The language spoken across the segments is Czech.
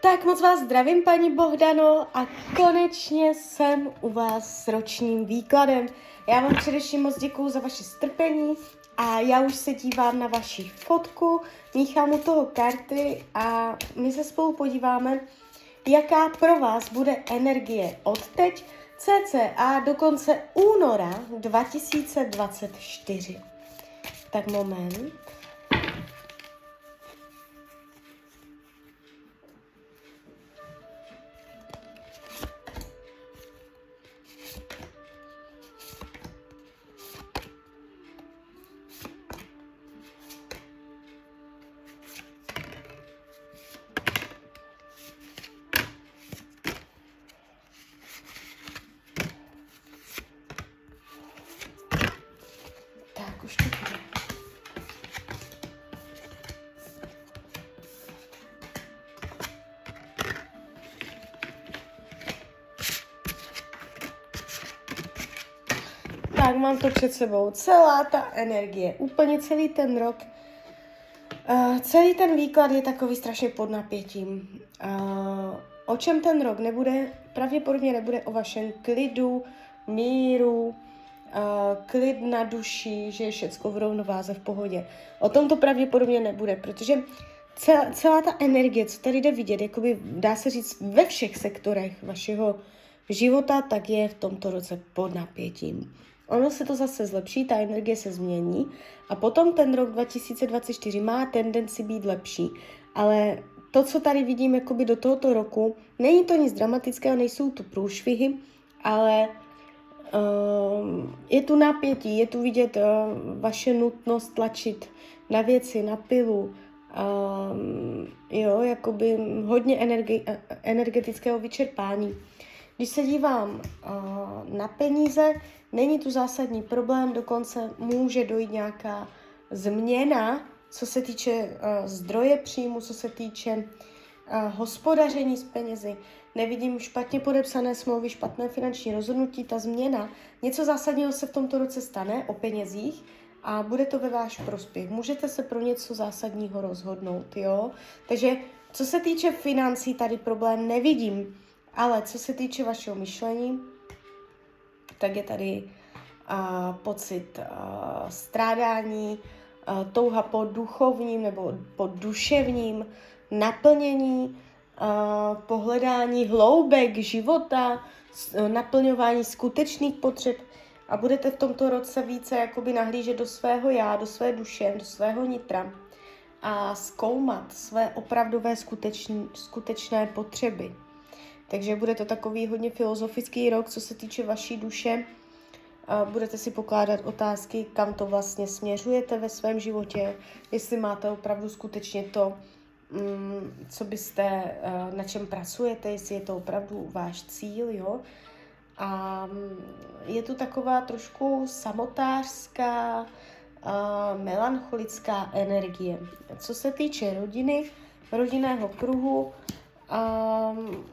Tak moc vás zdravím, paní Bohdano, a konečně jsem u vás s ročním výkladem. Já vám především moc děkuju za vaše strpení a já už se dívám na vaši fotku, míchám u toho karty a my se spolu podíváme, jaká pro vás bude energie od teď cca do konce února 2024. Tak moment. Tak, mám to před sebou. Celá ta energie, úplně celý ten rok. Uh, celý ten výklad je takový strašně pod napětím. Uh, o čem ten rok nebude? Pravděpodobně nebude o vašem klidu, míru, uh, klid na duši, že je všecko v rovnováze, v pohodě. O tom to pravděpodobně nebude, protože celá, celá ta energie, co tady jde vidět, jakoby dá se říct ve všech sektorech vašeho života, tak je v tomto roce pod napětím. Ono se to zase zlepší, ta energie se změní a potom ten rok 2024 má tendenci být lepší. Ale to, co tady vidím jakoby do tohoto roku, není to nic dramatického, nejsou to průšvihy, ale uh, je tu napětí, je tu vidět uh, vaše nutnost tlačit na věci, na pilu, um, jo, jakoby hodně energi- energetického vyčerpání. Když se dívám uh, na peníze, není tu zásadní problém, dokonce může dojít nějaká změna, co se týče uh, zdroje příjmu, co se týče uh, hospodaření s penězi. Nevidím špatně podepsané smlouvy, špatné finanční rozhodnutí, ta změna. Něco zásadního se v tomto roce stane o penězích a bude to ve váš prospěch. Můžete se pro něco zásadního rozhodnout, jo? Takže co se týče financí, tady problém nevidím. Ale co se týče vašeho myšlení, tak je tady uh, pocit uh, strádání, uh, touha po duchovním nebo po duševním naplnění, uh, pohledání hloubek života, naplňování skutečných potřeb a budete v tomto roce více jakoby nahlížet do svého já, do své duše, do svého nitra a zkoumat své opravdové skutečný, skutečné potřeby. Takže bude to takový hodně filozofický rok, co se týče vaší duše. Budete si pokládat otázky, kam to vlastně směřujete ve svém životě, jestli máte opravdu skutečně to, mm, co byste, na čem pracujete, jestli je to opravdu váš cíl, jo. A mm, je tu taková trošku samotářská, melancholická energie. Co se týče rodiny, rodinného kruhu, um,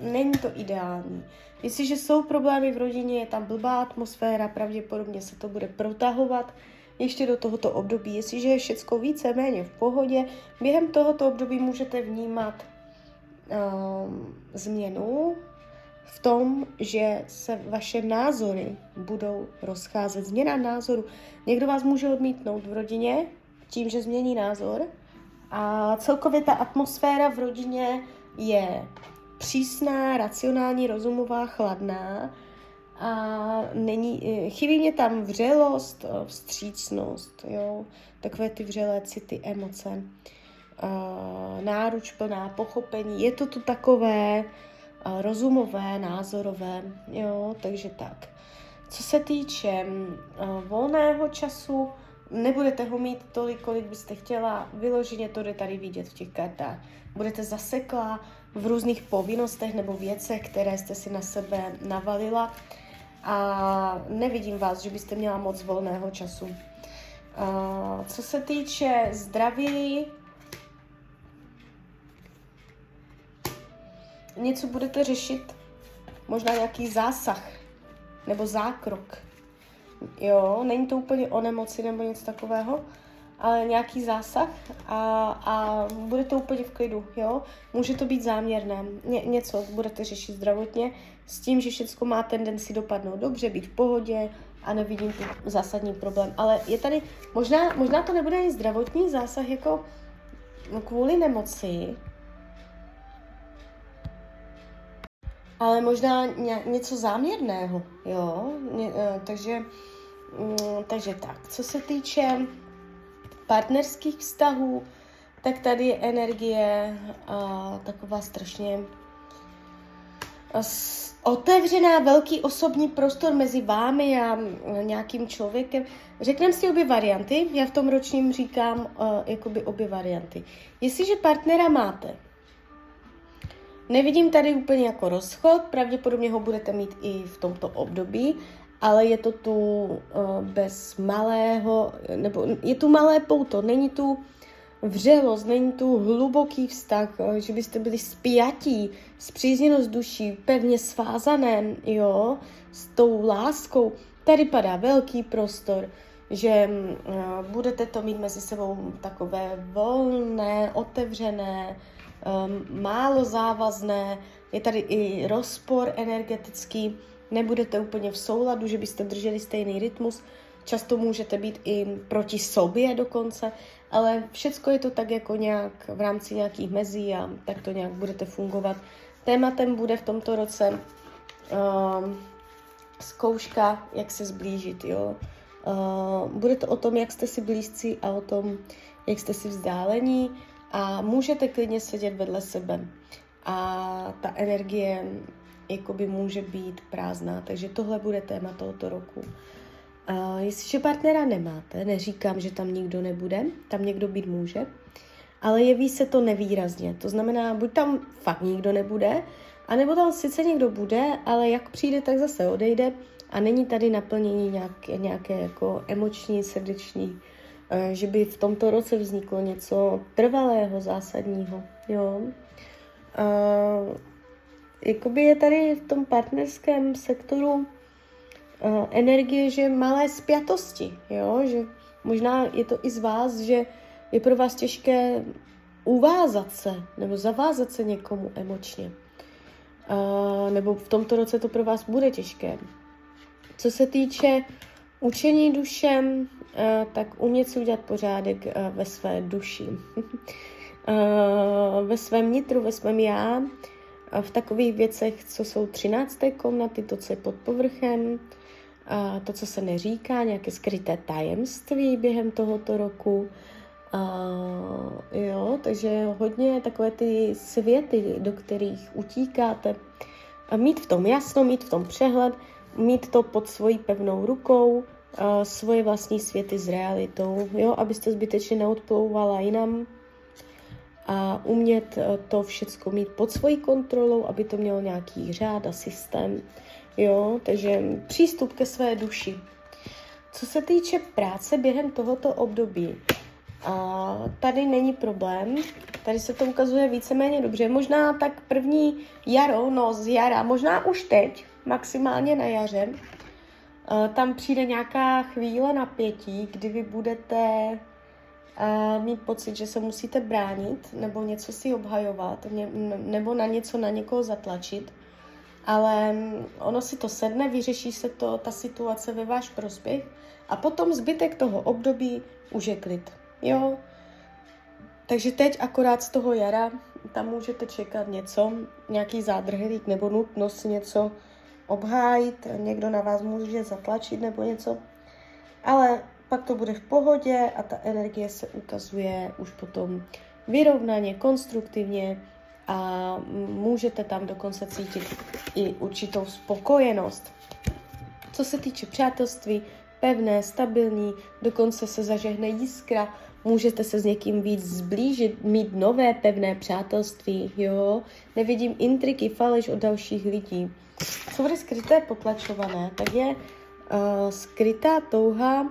není to ideální. Jestliže jsou problémy v rodině, je tam blbá atmosféra, pravděpodobně se to bude protahovat ještě do tohoto období. Jestliže je všechno více-méně v pohodě, během tohoto období můžete vnímat um, změnu v tom, že se vaše názory budou rozcházet. Změna názoru. Někdo vás může odmítnout v rodině tím, že změní názor. A celkově ta atmosféra v rodině je přísná, racionální, rozumová, chladná a není, eh, chybí mě tam vřelost, eh, vstřícnost, jo, takové ty vřelé city, emoce, uh, náruč plná pochopení, je to tu takové rozumové, názorové, jo, takže tak. Co se týče volného času, nebudete ho mít tolik, kolik byste chtěla, vyloženě to jde tady vidět v těch kartách. Budete zaseklá v různých povinnostech nebo věcech, které jste si na sebe navalila a nevidím vás, že byste měla moc volného času. Co se týče zdraví, něco budete řešit, možná nějaký zásah nebo zákrok. Jo, není to úplně o nemoci nebo něco takového, nějaký zásah a, a bude to úplně v klidu, jo. Může to být záměrné, Ně, něco budete řešit zdravotně s tím, že všechno má tendenci dopadnout dobře, být v pohodě a nevidím tu zásadní problém. Ale je tady, možná, možná to nebude ani zdravotní zásah jako kvůli nemoci, ale možná ně, něco záměrného, jo, ně, uh, takže, um, takže tak, co se týče partnerských vztahů, tak tady je energie uh, taková strašně otevřená, velký osobní prostor mezi vámi a nějakým člověkem. Řekneme si obě varianty, já v tom ročním říkám uh, jakoby obě varianty. Jestliže partnera máte, Nevidím tady úplně jako rozchod, pravděpodobně ho budete mít i v tomto období, ale je to tu uh, bez malého, nebo je tu malé pouto, není tu vřelost, není tu hluboký vztah, uh, že byste byli spjatí, zpřízněnost duší, pevně svázané, jo, s tou láskou. Tady padá velký prostor, že uh, budete to mít mezi sebou takové volné, otevřené, um, málo závazné, je tady i rozpor energetický, nebudete úplně v souladu, že byste drželi stejný rytmus, často můžete být i proti sobě dokonce, ale všecko je to tak jako nějak v rámci nějakých mezí a tak to nějak budete fungovat. Tématem bude v tomto roce um, zkouška, jak se zblížit, jo. Uh, bude to o tom, jak jste si blízcí a o tom, jak jste si vzdálení, a můžete klidně sedět vedle sebe a ta energie jakoby může být prázdná, takže tohle bude téma tohoto roku. A jestliže partnera nemáte, neříkám, že tam nikdo nebude, tam někdo být může, ale jeví se to nevýrazně. To znamená, buď tam fakt nikdo nebude, anebo tam sice někdo bude, ale jak přijde, tak zase odejde a není tady naplnění nějaké, nějaké jako emoční, srdeční Eh, že by v tomto roce vzniklo něco trvalého, zásadního. Jo? A, jakoby je tady v tom partnerském sektoru eh, energie, že malé spjatosti, jo? že možná je to i z vás, že je pro vás těžké uvázat se nebo zavázat se někomu emočně. A, nebo v tomto roce to pro vás bude těžké. Co se týče učení dušem, Eh, tak umět si udělat pořádek eh, ve své duši, ve svém nitru, ve svém já, v takových věcech, co jsou třinácté komnaty, to, co je pod povrchem, to, co se neříká, nějaké skryté tajemství během tohoto roku. jo, takže hodně takové ty světy, do kterých utíkáte. A mít v tom jasno, mít v tom přehled, mít to pod svojí pevnou rukou, uh, svoje vlastní světy s realitou, jo, abyste zbytečně neodplouvala jinam a umět uh, to všecko mít pod svojí kontrolou, aby to mělo nějaký řád a systém, jo, takže přístup ke své duši. Co se týče práce během tohoto období, a tady není problém, tady se to ukazuje víceméně dobře. Možná tak první jaro, no z jara, možná už teď, maximálně na jaře, Eh, tam přijde nějaká chvíle napětí, kdy vy budete uh, mít pocit, že se musíte bránit nebo něco si obhajovat nebo na něco na někoho zatlačit, ale ono si to sedne, vyřeší se to, ta situace ve váš prospěch a potom zbytek toho období už je klid. Jo? Takže teď akorát z toho jara tam můžete čekat něco, nějaký zádrhelík nebo nutnost něco obhájit, někdo na vás může zatlačit nebo něco, ale pak to bude v pohodě a ta energie se ukazuje už potom vyrovnaně, konstruktivně a můžete tam dokonce cítit i určitou spokojenost. Co se týče přátelství, pevné, stabilní, dokonce se zažehne jiskra, můžete se s někým víc zblížit, mít nové pevné přátelství, jo. Nevidím intriky, faleš od dalších lidí co bude skryté, potlačované, tak je uh, skrytá touha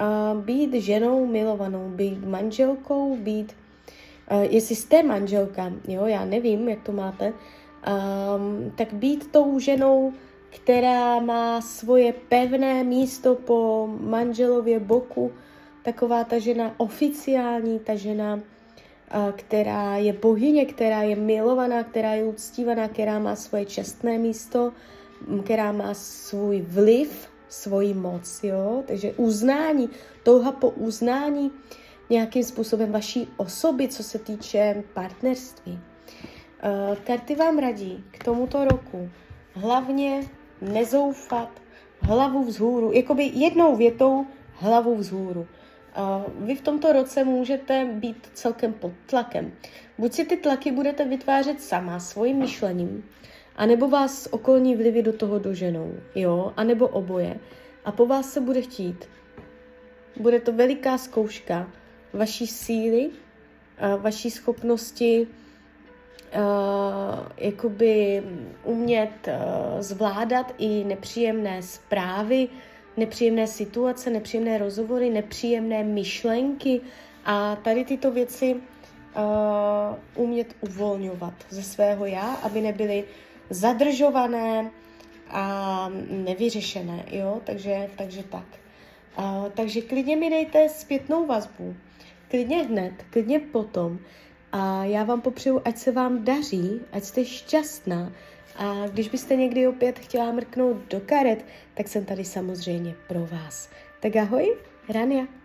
uh, být ženou milovanou, být manželkou, být, uh, jestli jste manželka, jo, já nevím, jak to máte, um, tak být tou ženou, která má svoje pevné místo po manželově boku, taková ta žena oficiální, ta žena, která je bohyně, která je milovaná, která je uctívaná, která má svoje čestné místo, která má svůj vliv, svoji moc, jo? Takže uznání, touha po uznání nějakým způsobem vaší osoby, co se týče partnerství. Karty vám radí k tomuto roku hlavně nezoufat, hlavu vzhůru, jakoby jednou větou hlavu vzhůru. Vy v tomto roce můžete být celkem pod tlakem. Buď si ty tlaky budete vytvářet sama svým myšlením, anebo vás okolní vlivy do toho doženou, jo, anebo oboje. A po vás se bude chtít. Bude to veliká zkouška vaší síly, vaší schopnosti uh, jakoby umět uh, zvládat i nepříjemné zprávy, nepříjemné situace, nepříjemné rozhovory, nepříjemné myšlenky a tady tyto věci uh, umět uvolňovat ze svého já, aby nebyly zadržované a nevyřešené, jo, takže, takže tak. Uh, takže klidně mi dejte zpětnou vazbu, klidně hned, klidně potom, a já vám popřeju, ať se vám daří, ať jste šťastná. A když byste někdy opět chtěla mrknout do karet, tak jsem tady samozřejmě pro vás. Tak ahoj, Rania.